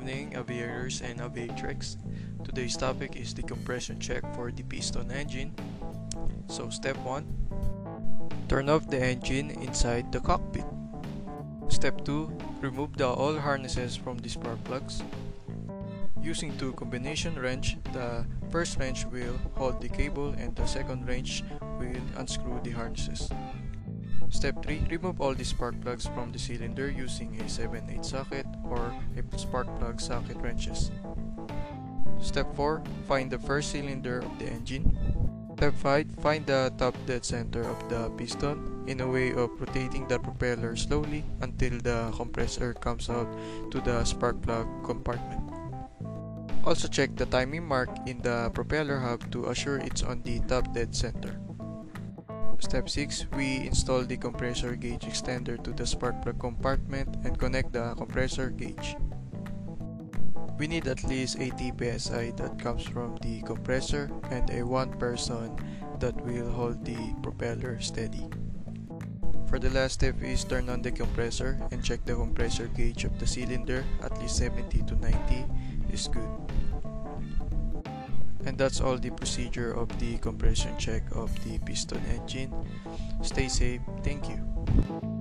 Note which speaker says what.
Speaker 1: viewers and Aviatrix. Today's topic is the compression check for the piston engine. So step 1, turn off the engine inside the cockpit. Step 2, remove the all harnesses from the spark plugs. Using two combination wrench, the first wrench will hold the cable and the second wrench will unscrew the harnesses. Step 3. Remove all the spark plugs from the cylinder using a 7-8 socket or a spark plug socket wrenches. Step 4. Find the first cylinder of the engine. Step 5. Find the top dead center of the piston in a way of rotating the propeller slowly until the compressor comes out to the spark plug compartment. Also check the timing mark in the propeller hub to assure it's on the top dead center. Step 6, we install the compressor gauge extender to the spark plug compartment and connect the compressor gauge. We need at least 80 psi that comes from the compressor and a 1 person that will hold the propeller steady. For the last step is turn on the compressor and check the compressor gauge of the cylinder at least 70 to 90 is good. And that's all the procedure of the compression check of the piston engine. Stay safe. Thank you.